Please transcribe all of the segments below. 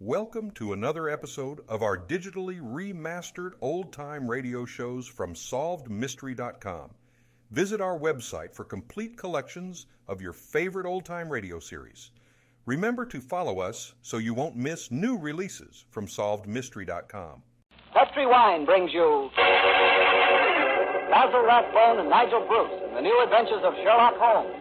Welcome to another episode of our digitally remastered old time radio shows from SolvedMystery.com. Visit our website for complete collections of your favorite old time radio series. Remember to follow us so you won't miss new releases from SolvedMystery.com. Petri Wine brings you Basil Rathbone and Nigel Bruce in the new adventures of Sherlock Holmes.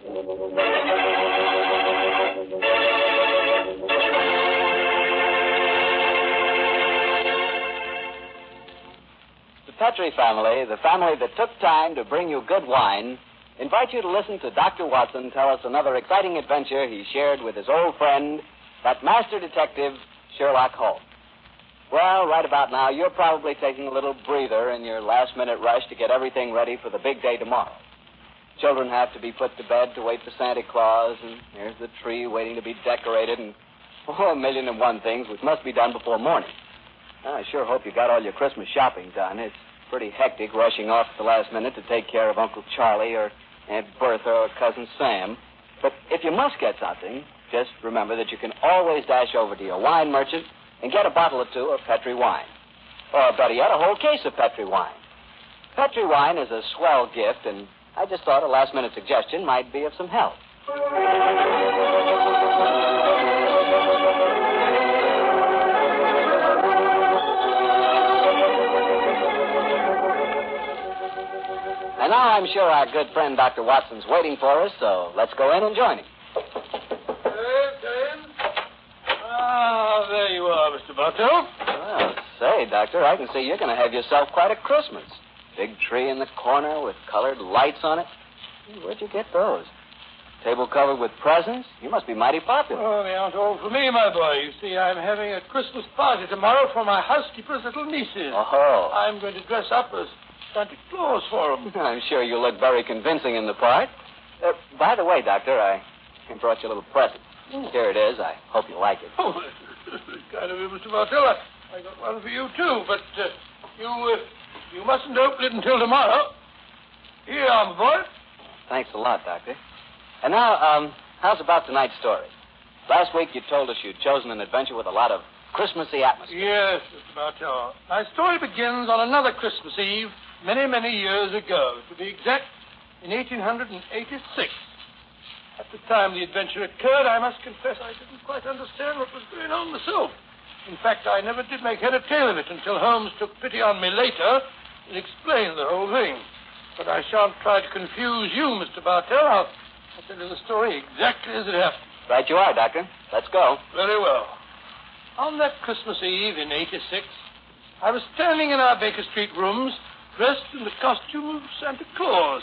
Petri family, the family that took time to bring you good wine, invite you to listen to Dr. Watson tell us another exciting adventure he shared with his old friend, that master detective, Sherlock Holmes. Well, right about now, you're probably taking a little breather in your last minute rush to get everything ready for the big day tomorrow. Children have to be put to bed to wait for Santa Claus, and here's the tree waiting to be decorated, and oh, a million and one things which must be done before morning. I sure hope you got all your Christmas shopping done. It's pretty hectic rushing off at the last minute to take care of Uncle Charlie or Aunt Bertha or Cousin Sam. But if you must get something, just remember that you can always dash over to your wine merchant and get a bottle or two of Petri wine. Or better yet, a whole case of Petri wine. Petri wine is a swell gift, and I just thought a last minute suggestion might be of some help. And now I'm sure our good friend Dr. Watson's waiting for us, so let's go in and join him. Ah, there you are, Mr. Bartell. Well, say, Doctor, I can see you're going to have yourself quite a Christmas. Big tree in the corner with colored lights on it. Where'd you get those? Table covered with presents? You must be mighty popular. Oh, they aren't all for me, my boy. You see, I'm having a Christmas party tomorrow for my housekeeper's little nieces. Oh, I'm going to dress up as Santa Claus for them. I'm sure you look very convincing in the part. Uh, by the way, Doctor, I brought you a little present. Here it is. I hope you like it. Oh, kind of you, Mr. Bartell. I, I got one for you, too, but uh, you uh, you mustn't open it until tomorrow. Here, I'm boy. Thanks a lot, Doctor. And now, um, how's about tonight's story? Last week you told us you'd chosen an adventure with a lot of Christmassy atmosphere. Yes, Mr. Bartell. My story begins on another Christmas Eve, many, many years ago. To be exact, in 1886. At the time the adventure occurred, I must confess I didn't quite understand what was going on myself. In fact, I never did make head or tail of it until Holmes took pity on me later and explained the whole thing. But I shan't try to confuse you, Mr. Bartell. I'll, I'll tell you the story exactly as it happened. Right you are, Doctor. Let's go. Very well. On that Christmas Eve in 86, I was standing in our Baker Street rooms, dressed in the costume of Santa Claus.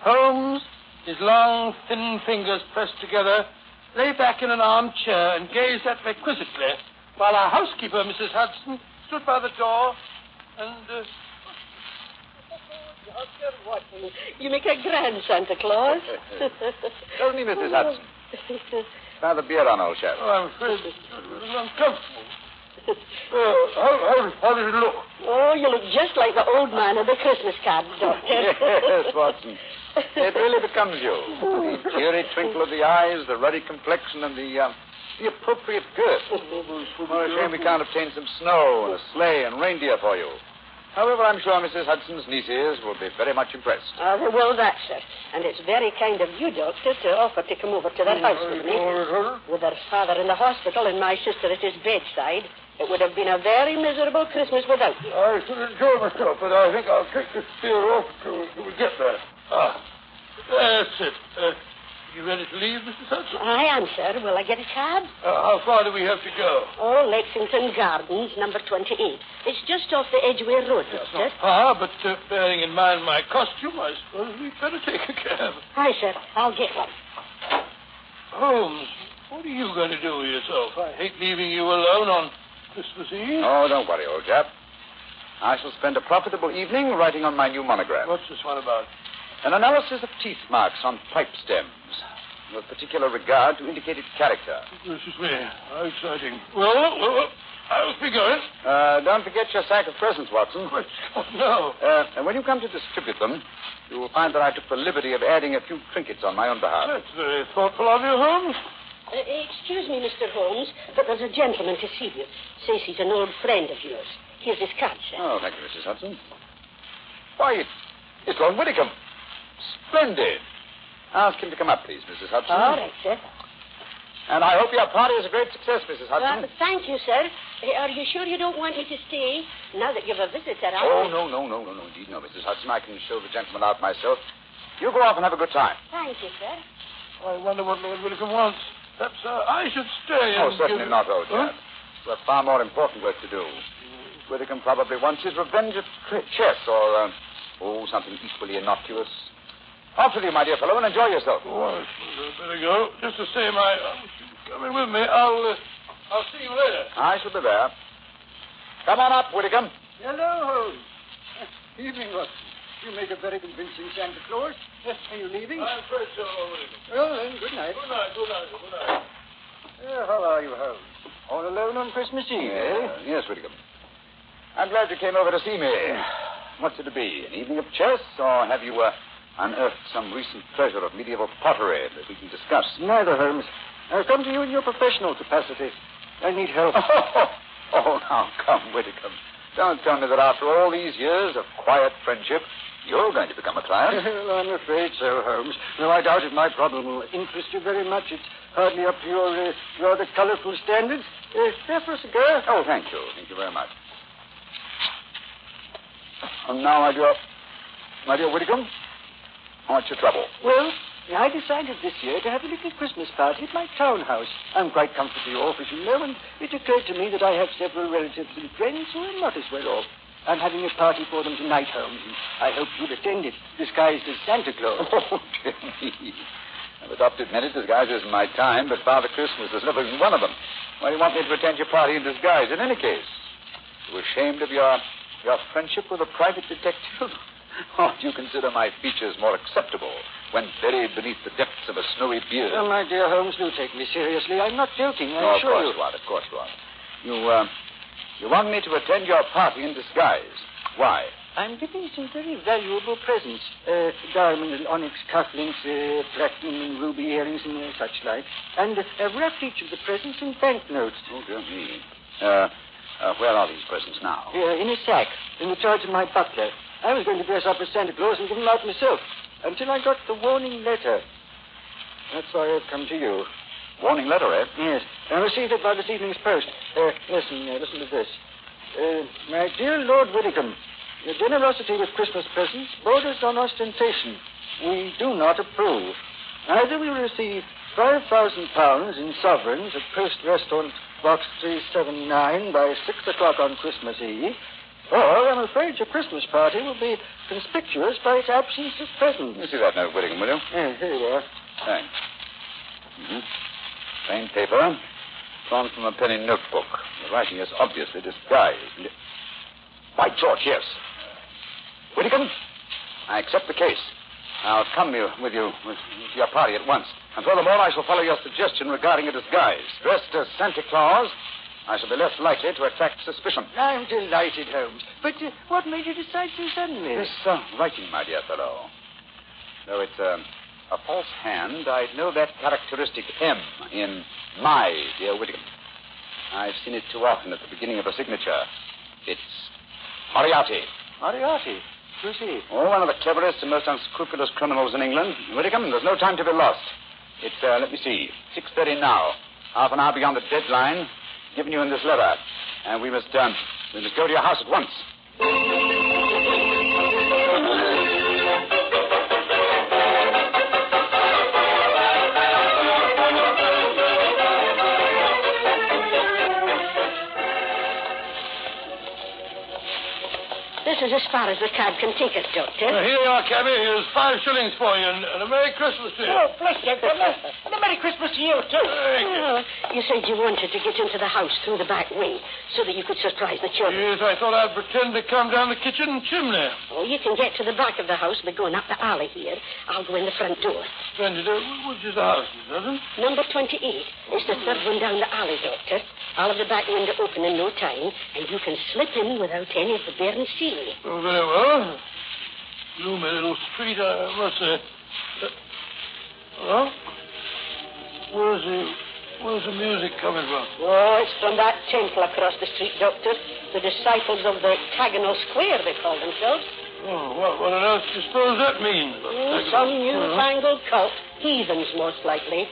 Holmes, his long, thin fingers pressed together, lay back in an armchair and gazed at me quizzically, while our housekeeper, Mrs. Hudson, stood by the door and. Uh, Dr. Watson, you make a grand Santa Claus. Doesn't he, Mrs. Hudson? Try the beer on, old chap. oh, I'm afraid it's a little uncomfortable. Uh, how, how, how does it look? oh, you look just like the old man of the Christmas cards, Doctor. yes, Watson. It really becomes you. The cheery twinkle of the eyes, the ruddy complexion, and the uh, the appropriate girth. Well, a shame we can't obtain some snow and a sleigh and reindeer for you. However, I'm sure Mrs. Hudson's nieces will be very much impressed. Oh, they will that, sir. And it's very kind of you, Doctor, to offer to come over to their house with me. With their father in the hospital and my sister at his bedside, it would have been a very miserable Christmas without you. I should enjoy myself, but I think I'll take this beer off till, till we get there. Ah, that's it. Uh, you ready to leave, Mrs. Hudson? I am, sir. Will I get a cab? Uh, how far do we have to go? Oh, Lexington Gardens, number 28. It's just off the Edgware Road, Doctor. Ah, but uh, bearing in mind my costume, I suppose we'd better take a cab. Hi, sir. I'll get one. Holmes, what are you going to do with yourself? I hate leaving you alone on Christmas Eve. Oh, don't worry, old chap. I shall spend a profitable evening writing on my new monograph. What's this one about? An analysis of teeth marks on pipe stems, with particular regard to indicated character. This is me. How exciting. Well, well, well, I'll be going. Uh, don't forget your sack of presents, Watson. Oh, no. Uh, and when you come to distribute them, you will find that I took the liberty of adding a few trinkets on my own behalf. That's very thoughtful of you, Holmes. Uh, excuse me, Mr. Holmes, but there's a gentleman to see you. Says he's an old friend of yours. Here's his card, sir. Oh, thank you, Mrs. Hudson. Why, it's Lord Whitcomb. Splendid. Ask him to come up, please, Mrs. Hudson. All right, sir. And I hope your party is a great success, Mrs. Hudson. Uh, thank you, sir. Uh, are you sure you don't want me to stay? Now that you've a visitor, I... Oh, no, no, no, no, no, indeed, no, Mrs. Hudson. I can show the gentleman out myself. You go off and have a good time. Thank you, sir. I wonder what Lord Whitcomb wants. Perhaps uh, I should stay Oh, and certainly give... not, old Huh? chap. We've far more important work to do. Whitcomb probably wants his revenge at tri- chess or, uh, oh, something equally innocuous. Off with you, my dear fellow, and enjoy yourself. Oh, I suppose I'd better go. Just the same, I. Come in with me. I'll... Uh, I'll see you later. I shall be there. Come on up, Whitcomb. Hello, Holmes. Evening, Watson. You make a very convincing Santa Claus. Yes, are you leaving? I'm afraid so. Well, then, good night. Good night, good night, good night. Uh, how are you, Holmes? All alone on Christmas Eve, eh? Yes, Whitcomb. I'm glad you came over to see me. What's it to be? An evening of chess, or have you uh, unearthed some recent treasure of medieval pottery that we can discuss? Neither, Holmes. I've come to you in your professional capacity. I need help. Oh, now come, Whitcomb. Don't tell me that after all these years of quiet friendship, you're going to become a client. well, I'm afraid so, Holmes. No, I doubt if my problem will interest you very much. It's hardly up to your uh, rather colorful standards. Uh, there for a cigar? Oh, thank you. Thank you very much. And now, my dear, my dear Whitcomb, what's your trouble? Well, I decided this year to have a little Christmas party at my townhouse. I'm quite comfortably off, as you know, and it occurred to me that I have several relatives and friends who are not as well off. I'm having a party for them tonight, Holmes, and I hope you'll attend it, disguised as Santa Claus. Oh, dear me. I've adopted many disguises in my time, but Father Christmas has never been one of them. Why do you want me to attend your party in disguise in any case? You ashamed of your your friendship with a private detective? Or do you consider my features more acceptable when buried beneath the depths of a snowy beard? Well, my dear Holmes, do take me seriously. I'm not joking, I Oh, of course you. you are. Of course you are. You, uh, you want me to attend your party in disguise. Why? I'm giving some very valuable presents. Uh, diamond and onyx cufflinks, uh, platinum and ruby earrings and uh, such like. And uh, I've wrapped each of the presents in banknotes. Oh, dear me. Uh, uh, where are these presents now? Uh, in a sack, in the charge of my butler. I was going to dress up as Santa Claus and give them out myself until I got the warning letter. That's why I've come to you. Warning letter, eh? Yes, I received it by this evening's post. Uh, listen, uh, listen to this. Uh, my dear Lord Whitcomb, your generosity with Christmas presents borders on ostentation. We do not approve. Either we receive five thousand pounds in sovereigns at Poste Restante Box 379 by six o'clock on Christmas Eve, or I'm afraid your Christmas party will be conspicuous by its absence of presents. Me see that note, Whittingham, will you? Yeah, here you are. Thanks. Mm-hmm. Plain paper, drawn from a penny notebook. The writing is obviously disguised. By George, yes. Whittingham, I accept the case. I'll come you, with you with, to your party at once. And furthermore, I shall follow your suggestion regarding a disguise. Dressed as Santa Claus, I shall be less likely to attract suspicion. I'm delighted, Holmes. But uh, what made you decide so suddenly? This uh, writing, my dear fellow. Though it's uh, a false hand, I know that characteristic M in my dear Whittingham. I've seen it too often at the beginning of a signature. It's Moriarty. Moriarty. Who's he? Oh, one of the cleverest and most unscrupulous criminals in England. Whittingham, there's no time to be lost. It's, uh, let me see, 6.30 now. Half an hour beyond the deadline given you in this letter. And we must, um, we must go to your house at once. Is as far as the card can take us, Doctor. Here you are, cabby. Here's five shillings for you and, and a Merry Christmas to you. Oh, bless you, Governor. And a Merry Christmas to you, too. Thank you. Oh, you said you wanted to get into the house through the back way so that you could surprise the children. Yes, I thought I'd pretend to come down the kitchen chimney. Oh, you can get to the back of the house by going up the alley here. I'll go in the front door. Splendid. Uh, which is the house, Miss Number 28. It's the third one down the alley, Doctor. I'll have the back window open in no time, and you can slip in without any of the bairns seeing. Oh, very well. Gloomy little street, I must say. Uh, well, where's the Where's the music coming from? Oh, it's from that temple across the street, Doctor. The disciples of the octagonal square, they call themselves. Oh, what, what on earth do you suppose that means? Oh, some newfangled cult. Heathens, most likely.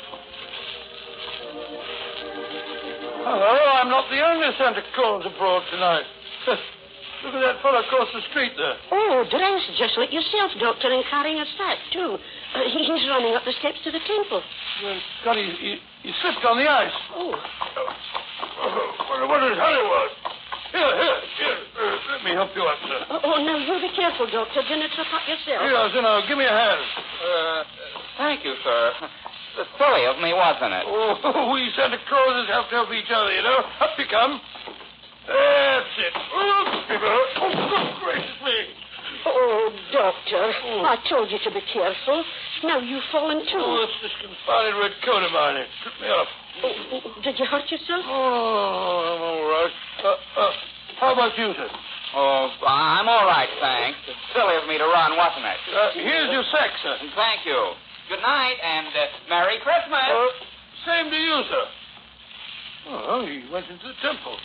Hello, I'm not the only Santa Claus abroad tonight. Look at that fellow across the street there. Oh, dressed just like yourself, Doctor, and carrying a sack, too. Uh, he's running up the steps to the temple. Well, God, he, he, he slipped on the ice. Oh, What, what is Hollywood? Here, here, here. Uh, let me help you up, sir. oh, oh, now you be careful, Doctor. Dinner trip up yourself. Here, Zeno, give me a hand. Uh, thank you, sir. Silly of me, wasn't it? Oh, we Santa Clauses have to help each other, you know. Up you come. That's it. Oh, oh good gracious me. Oh, Doctor, I told you to be careful. Now you've fallen too. Oh, it's this confounded red coat of mine. It tripped me up. Oh, oh, did you hurt yourself? Oh, I'm all right. Uh, uh, how about you, sir? Oh, I'm all right, thanks. It's silly of me to run, wasn't it? Uh, here's your sack, sir. Thank you. Good night and uh, Merry Christmas. Uh, same to you, sir. Well, he went into the temple.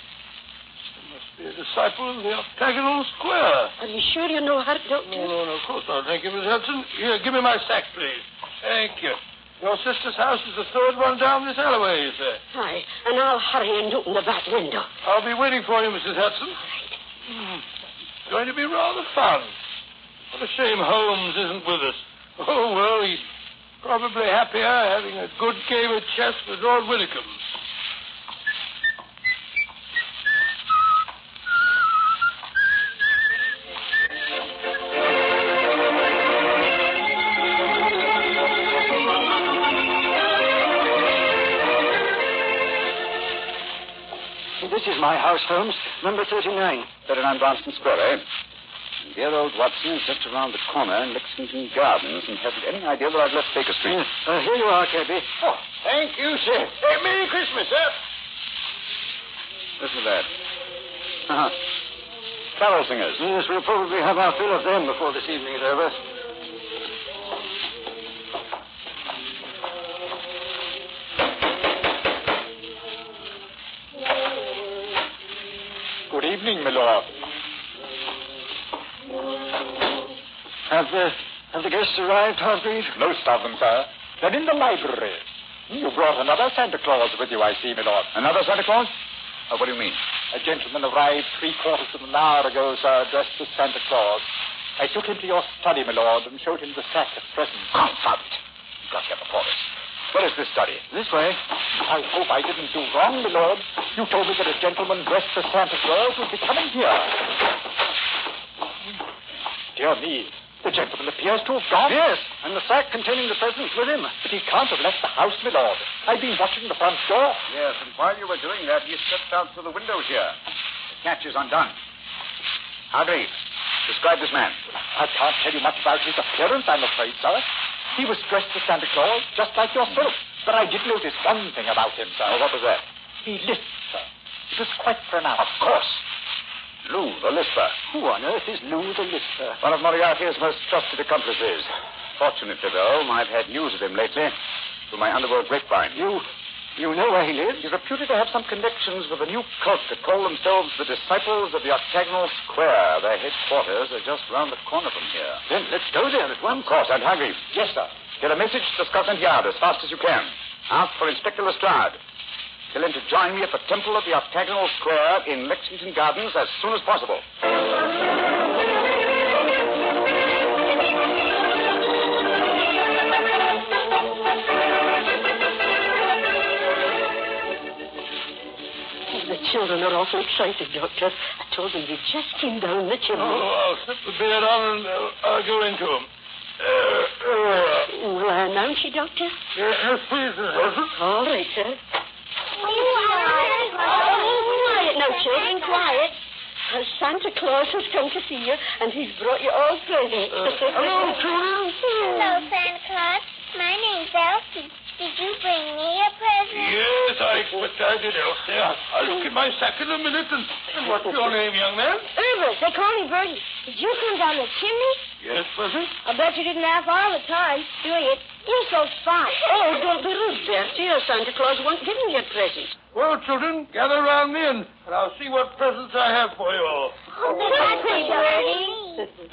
Be a disciple of the octagonal square. Are you sure you know how to, No, Doctor? no, no, of course not. Thank you, Miss Hudson. Here, give me my sack, please. Thank you. Your sister's house is the third one down this alleyway, you say? Aye, and I'll hurry and open the back window. I'll be waiting for you, Mrs. Hudson. Hmm. It's going to be rather fun. What a shame Holmes isn't with us. Oh, well, he's probably happier having a good game of chess with Lord Winnicombe. Holmes. Number 39. 39 Branston Square, eh? Dear old Watson is just around the corner in Lexington Gardens and hasn't any idea that I've left Baker Street. Yes. Uh, here you are, Cabby. Oh, thank you, sir. Hey, Merry Christmas, sir. Listen to that. Uh-huh. Carol singers. Yes, we'll probably have our fill of them before this evening is over. Evening, my lord. Have the have the guests arrived, Hargreave? Most of them, sir. They're in the library. You brought another Santa Claus with you, I see, my lord. Another Santa Claus? Oh, what do you mean? A gentleman arrived three quarters of an hour ago, sir, dressed as Santa Claus. I took him to your study, my lord, and showed him the sack of presents. Confound it. You've got here before this. Where is this study? This way. I hope I didn't do wrong, my lord. You told me that a gentleman dressed as Santa Claus would be coming here. Dear me, the gentleman appears to have gone. Yes, and the sack containing the presents with him. But he can't have left the house, my lord. I've been watching the front door. Yes, and while you were doing that, he stepped out through the window here. The catch is undone. Hargreave, describe this man. I can't tell you much about his appearance, I'm afraid, sir. He was dressed as Santa Claus, just like yourself. But I did notice one thing about him, sir. Oh, what was that? He lisped, sir. It was quite pronounced. Of course. Lou, the Lisper. Who on earth is Lou the Lisper? One of Moriarty's most trusted accomplices. Fortunately, though, I've had news of him lately through my underworld grapevine. You you know where he lives? He's reputed to have some connections with a new cult that call themselves the Disciples of the Octagonal Square. Their headquarters are just round the corner from here. Then let's go there at once. Of course, and Hargreave. Yes, sir. Get a message to Scotland Yard as fast as you can. Ask for Inspector Lestrade. Tell him to join me at the Temple of the Octagonal Square in Lexington Gardens as soon as possible. The children are awfully excited, Doctor. I told them you just came down the chimney. Oh, I'll slip the bed on and uh, I'll go into him. Uh, uh, Will I announce you, Doctor? yes, please, Miss Hudson. All right, sir. Quiet now, children, quiet. Uh, Santa Claus has come to see you, and he's brought you all presents. hello, children. Hello, Santa Claus. My name's Elsie. Did you bring me a present? Yes, I expect I did, Elsie. I'll look in my sack in a minute. And, and what's your name, young man? Herbert. They call me Bertie. Did you come down the chimney? Yes, Percy? I bet you didn't laugh all the time doing it. You're so fine. Oh, don't be rude, Bertie. Your Santa Claus won't give you a present. Well, children, gather round me and, and I'll see what presents I have for you all. Oh, Bertie, Bertie.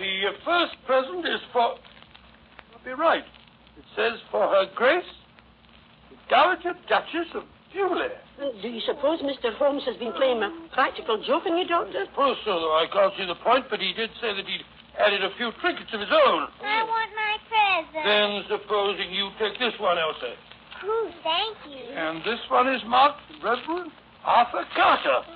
The uh, first present is for. I'll be right. It says for Her Grace, the Dowager Duchess of Bewley. Do you suppose Mr. Holmes has been playing a practical joke on you, Doctor? Suppose so, though I can't see the point, but he did say that he'd added a few trinkets of his own. I want my present. Then supposing you take this one, Elsa. Oh, thank you. And this one is marked Reverend Arthur Carter.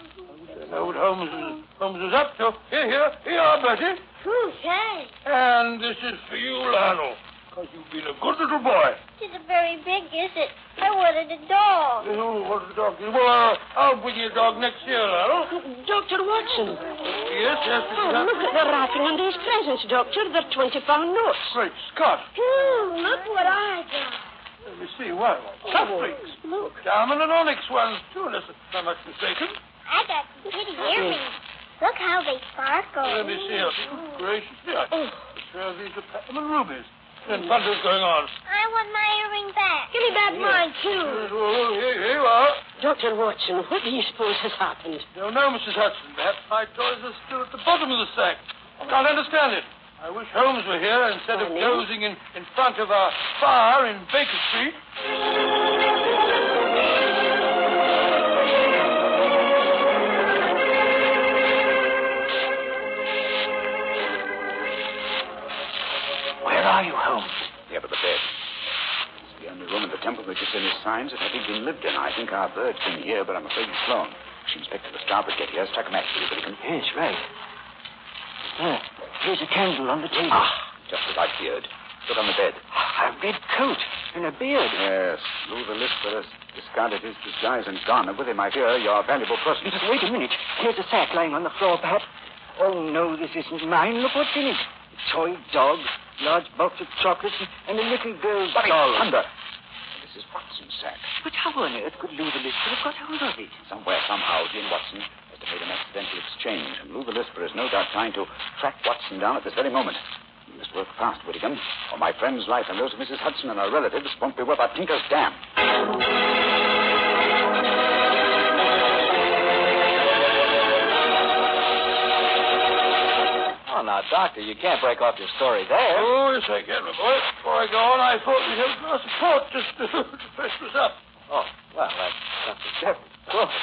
I know what Holmes is, Holmes is up to. Here, here, here, you are, Betty. Ooh, thanks. And this is for you, Lionel, because you've been a good little boy. It isn't very big, is it? I wanted a dog. Oh, wanted a dog. Well, uh, I'll bring you a dog next year, Lionel. Dr. Watson. Yes, yes, Mrs. Oh, look at the wrapping on these presents, Doctor. They're 20 pound notes. Great Scott. Ooh, look what I got. Let me see. What? Cufflinks. Look. Diamond and onyx ones, too, unless I'm not much mistaken. I got some pretty earrings. Look how they sparkle. Let me see. Oh, gracious. Yeah. Sure, these are platinum rubies. And thunder's going on. I want my earring back. Give me back mine, too. Here, here you are. Dr. Watson, what do you suppose has happened? No, no, Mrs. Hudson. Perhaps my toys are still at the bottom of the sack. I can't understand it. I wish Holmes were here instead of dozing in, in front of our fire in Baker Street. Temple that any signs of having been lived in. I think our bird's been here, but I'm afraid he's flown. She inspected the starboard get here. Struck a match you, Billigan. Yes, right. There. Here's a candle on the table. Ah, just as I feared. Stood on the bed. A red coat and a beard. Yes, Lou the Lisper has discarded his disguise and gone, and with him, I fear, your valuable person. Wait a minute. Here's a sack lying on the floor, perhaps. Oh, no, this isn't mine. Look what's in it. A toy dog, large box of chocolates, and a little girl's Bloody doll. thunder! Is Watson's sack. But how on earth could Lou the Lisper have got hold of it? Somewhere, somehow, he and Watson must have made an accidental exchange, and Lou the Lisper is no doubt trying to track Watson down at this very moment. We must work fast, Whittingham, or my friend's life and those of Mrs. Hudson and her relatives won't be worth a tinker's dam. Now, Doctor, you can't break off your story there. Oh, yes, I can, my boy. Before I go on, I thought we'd have a glass of port just to, to freshen us up. Oh, well, that's, that's a different story.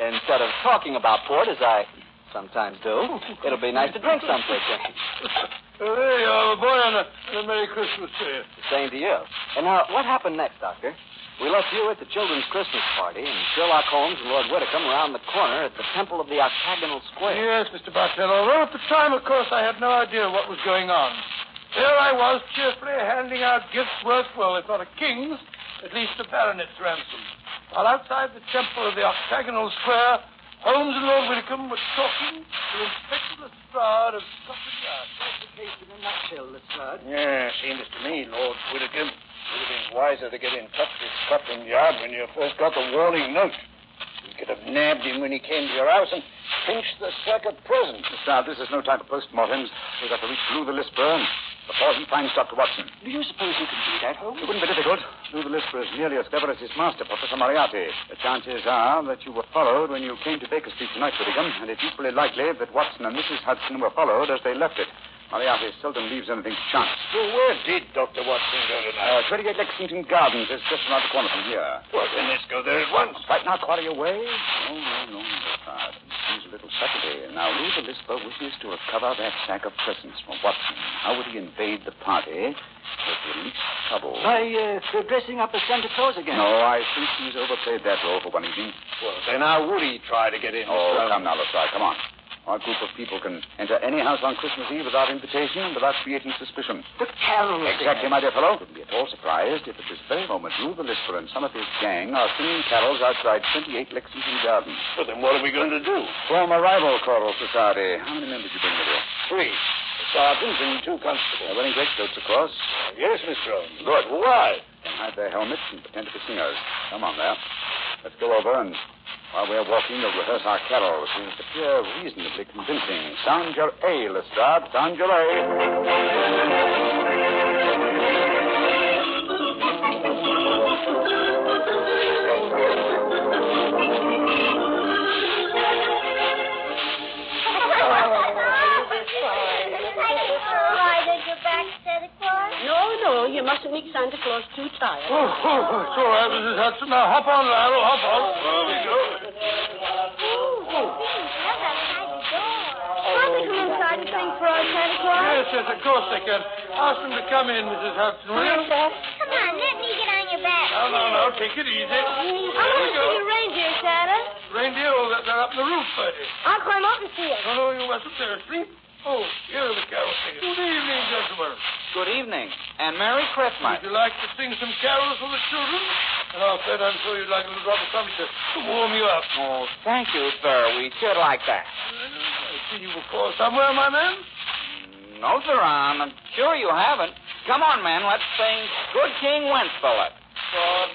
Instead of talking about port, as I sometimes do, it'll be nice to drink something. Uh, there you are, my boy, and a, and a Merry Christmas to you. The same to you. And now, what happened next, Doctor? We left you at the children's Christmas party, and Sherlock Holmes and Lord Whitcomb around the corner at the Temple of the Octagonal Square. Yes, Mr. Bartell. Although at the time, of course, I had no idea what was going on. There I was, cheerfully handing out gifts worth, well, if not a king's, at least a baronet's ransom. While outside the temple of the Octagonal Square, Holmes and Lord Whitcomb were talking to Inspector Lestrade of Scotland Yard. That's the case in a nutshell, Lestrade. Yeah, seems to me, Lord Whittaker, it would have been wiser to get in touch with Scotland Yard when you first got the warning note. You could have nabbed him when he came to your house and pinched the sack of presents. Now, this is no time for postmortems. We've got to reach Lou the Lisper before he finds Dr. Watson. Do you suppose you can do that, Holmes? It wouldn't be difficult. Lou the Lisper is nearly as clever as his master, Professor Moriarty. The chances are that you were followed when you came to Baker Street tonight, Whittingham, and it's equally likely that Watson and Mrs. Hudson were followed as they left it. Moriarty seldom leaves anything to chance. So where did Dr. Watson go Uh, tonight? 28 Lexington Gardens is just around the corner from here. well, then let's go there at once. Right now, quarter your way? No, no, no, Lestrade. He's a little Saturday. Now, Lou the Lisper wishes to recover that sack of presents from Watson. How would he invade the party with the least trouble? By uh, dressing up as Santa Claus again. No, I think he's overplayed that role for one evening. Well, then how would he try to get in? Oh, come now, Lestrade, come on. Our group of people can enter any house on Christmas Eve without invitation and without creating suspicion. The carols. Exactly, my dear fellow. I wouldn't be at all surprised if at this very moment Lou the Lisper and some of his gang are singing carols outside 28 Lexington Gardens. Well, then what are we going to do? Form a rival choral society. How many members you bring with you? Three. Sergeant and two constables. They're wearing greatcoats, of course. Uh, yes, Mr. Holmes. Good. Why? Can hide their helmets and pretend to be singers. Come on there. Let's go over and While we're walking, we'll rehearse our carols. These appear reasonably convincing. Sound your A, Lestrade. Sound your A. you mustn't make Santa Claus too tired. Oh, oh, oh, it's all right, Mrs. Hudson. Now hop on, Lionel, hop on. There we go. Oh, please hide the door. Can't they come inside and sing for us, Santa Claus? Yes, yes, of course they can. Ask them to come in, Mrs. Hudson, will you? Come on, let me get on your back. No, no, no, take it easy. I There want we to go. see the reindeer, Santa. Reindeer, oh, they're- they're up in the roof, Bertie. I'll climb up and see it. No, no, you mustn't. They're asleep. Oh, here are the carol singers. Good evening, gentlemen. Good evening, and Merry Christmas. Would you like to sing some carols for the children? And I'll bet I'm sure you'd like a little drop of something to, to warm you up. Oh, thank you, sir. We should like that. Uh, I see you before somewhere, my man. Mm, no, sir, I'm sure you haven't. Come on, man, let's sing Good King Wenceslas. Well,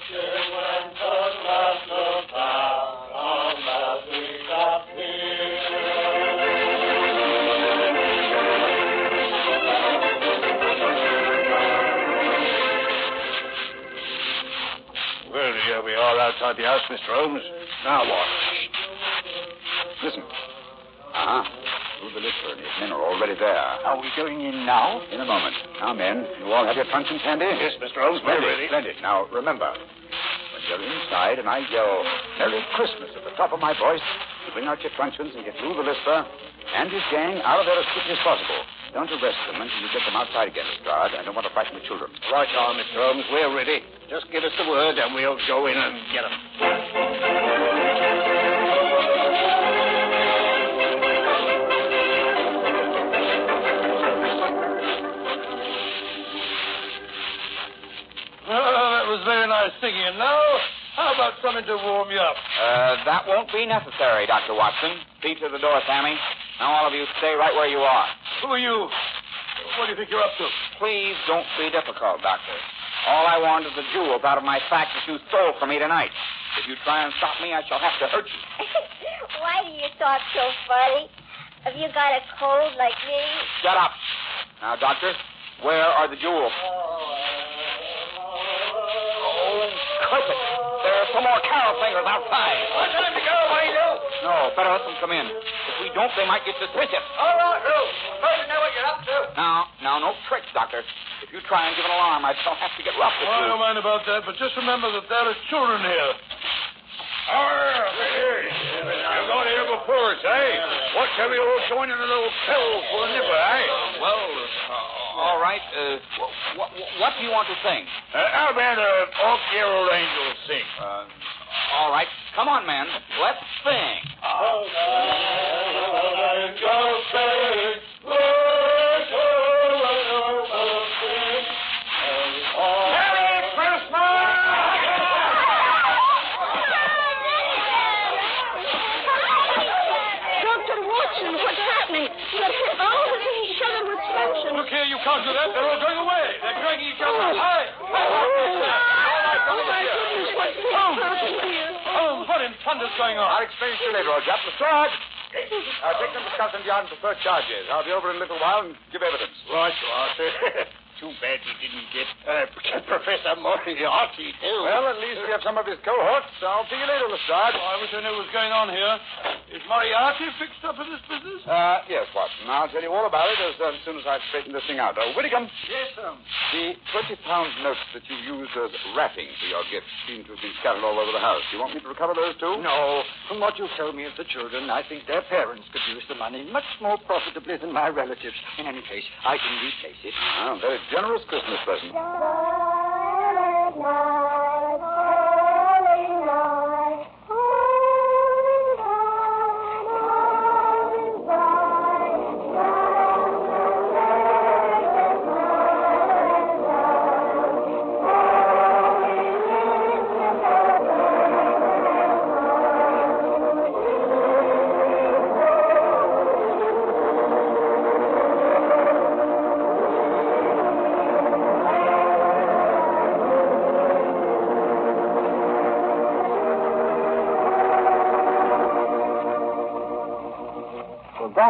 outside the house, Mr. Holmes. Now what? Listen. Uh-huh. Through the Lisper and his men are already there. Are we going in now? In a moment. Now, men, you all have your truncheons handy? Yes, Mr. Holmes, we're Splendid, ready. splendid. Now, remember, when you're inside and I yell, Merry Christmas at the top of my voice, you bring out your truncheons and get Lou the Lisper and his gang out of there as quickly as possible. Don't arrest them until you get them outside again, Lestrade. I don't want to frighten the children. Right on, Mr. Holmes. We're ready. Just give us the word and we'll go in and get 'em. Oh, that was very nice singing. And now, how about something to warm you up? Uh, that won't be necessary, Dr. Watson. See to the door, Sammy. Now, all of you stay right where you are. Who are you? What do you think you're up to? Please don't be difficult, Doctor. All I want is the jewels out of my sack that you stole from me tonight. If you try and stop me, I shall have to hurt you. Why do you talk so funny? Have you got a cold like me? Shut up. Now, Doctor, where are the jewels? Oh, curse it. There are some more carol singers outside. What time to go, Wayne? No, better let them come in. If we don't, they might get suspicious. All right, Lou. First, know what you're up to. Now, now, no tricks, Doctor. If you try and give an alarm, I shall have to get rough with Well, I don't mind about that, but just remember that there are children here. You're going here before us, eh? What shall we all join in a little pill for a nipper, eh? Well, uh, all right. Uh, what, what do you want to sing? Uh, how about Off Year Old Angel sing? Uh, all right. Come on, man. Let's sing. Merry Dr. Watson, what's happening? They're hitting each other with truncheons. Look here, you can't do that. They're all going away. They're dragging each other. Oh. Hi. Oh, my goodness, what's happening here? Oh, what in thunder's going on? I'll explain to you later, old chap. Lestrade! Uh, take them to Scotland Yard for first charges. I'll be over in a little while and give evidence. Right you are, sir. Too bad he didn't get uh, Professor Moriarty, too. Well, at least we have some of his cohorts. I'll see you later, Lestrade. Oh, I wish I knew what was going on here. Is Moriarty fixed up in this business? Uh, yes, Watson. I'll tell you all about it as, uh, as soon as I've straightened this thing out. Uh, Whittingham, Yes, sir. the 20-pound notes that you used as wrapping for your gift seem to have been scattered all over the house. Do you want me to recover those, too? No. From what you've told me of the children, I think their parents could use the money much more profitably than my relatives. In any case, I can replace it. Ah, very generous Christmas present.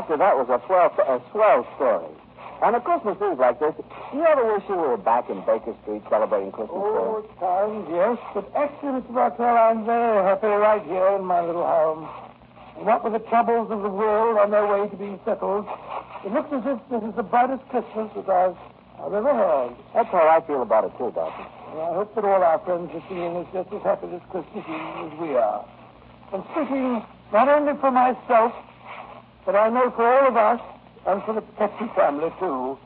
Doctor, that was a swell, a swell story. On a Christmas Eve like this, do you ever wish you were back in Baker Street celebrating Christmas Oh, at times, yes. But actually, Mr. Bartell, I'm very happy right here in my little home. And what with the troubles of the world on their way to being settled, it looks as if this is the brightest Christmas that I've, I've ever had. That's how I feel about it, too, Doctor. And I hope that all our friends are seeing us just as happy this Christmas Eve as we are. And speaking not only for myself, but I know for all of us, and for the Petri family, too,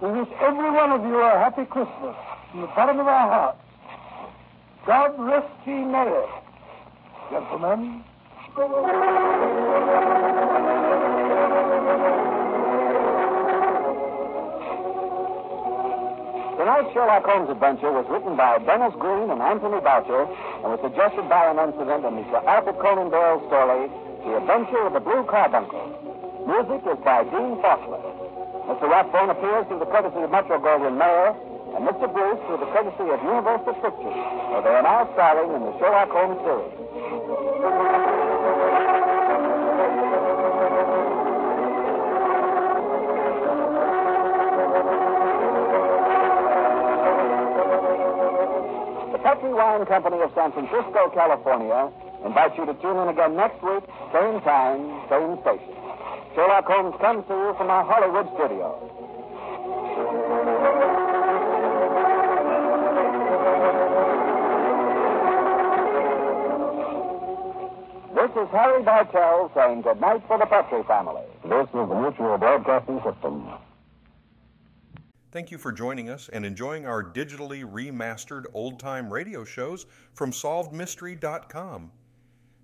we wish every one of you a happy Christmas from the bottom of our hearts. God rest ye merry, gentlemen. Tonight's Sherlock Holmes adventure was written by Dennis Green and Anthony Boucher and was suggested by an incident in Mr. Arthur Conan Doyle's story, The Adventure of the Blue Carbuncle. Music is by Dean Fossler. Mr. Rathbone appears through the courtesy of Metro Goldwyn Mayer, and Mr. Bruce through the courtesy of Universal Pictures, where they are now starring in the Sherlock Holmes series. The Petri Wine Company of San Francisco, California, invites you to tune in again next week, same time, same station. Sherlock Holmes comes to you from our Hollywood studio. This is Harry Bartell saying good night for the Petri family. This is the Mutual Broadcasting System. Thank you for joining us and enjoying our digitally remastered old time radio shows from SolvedMystery.com.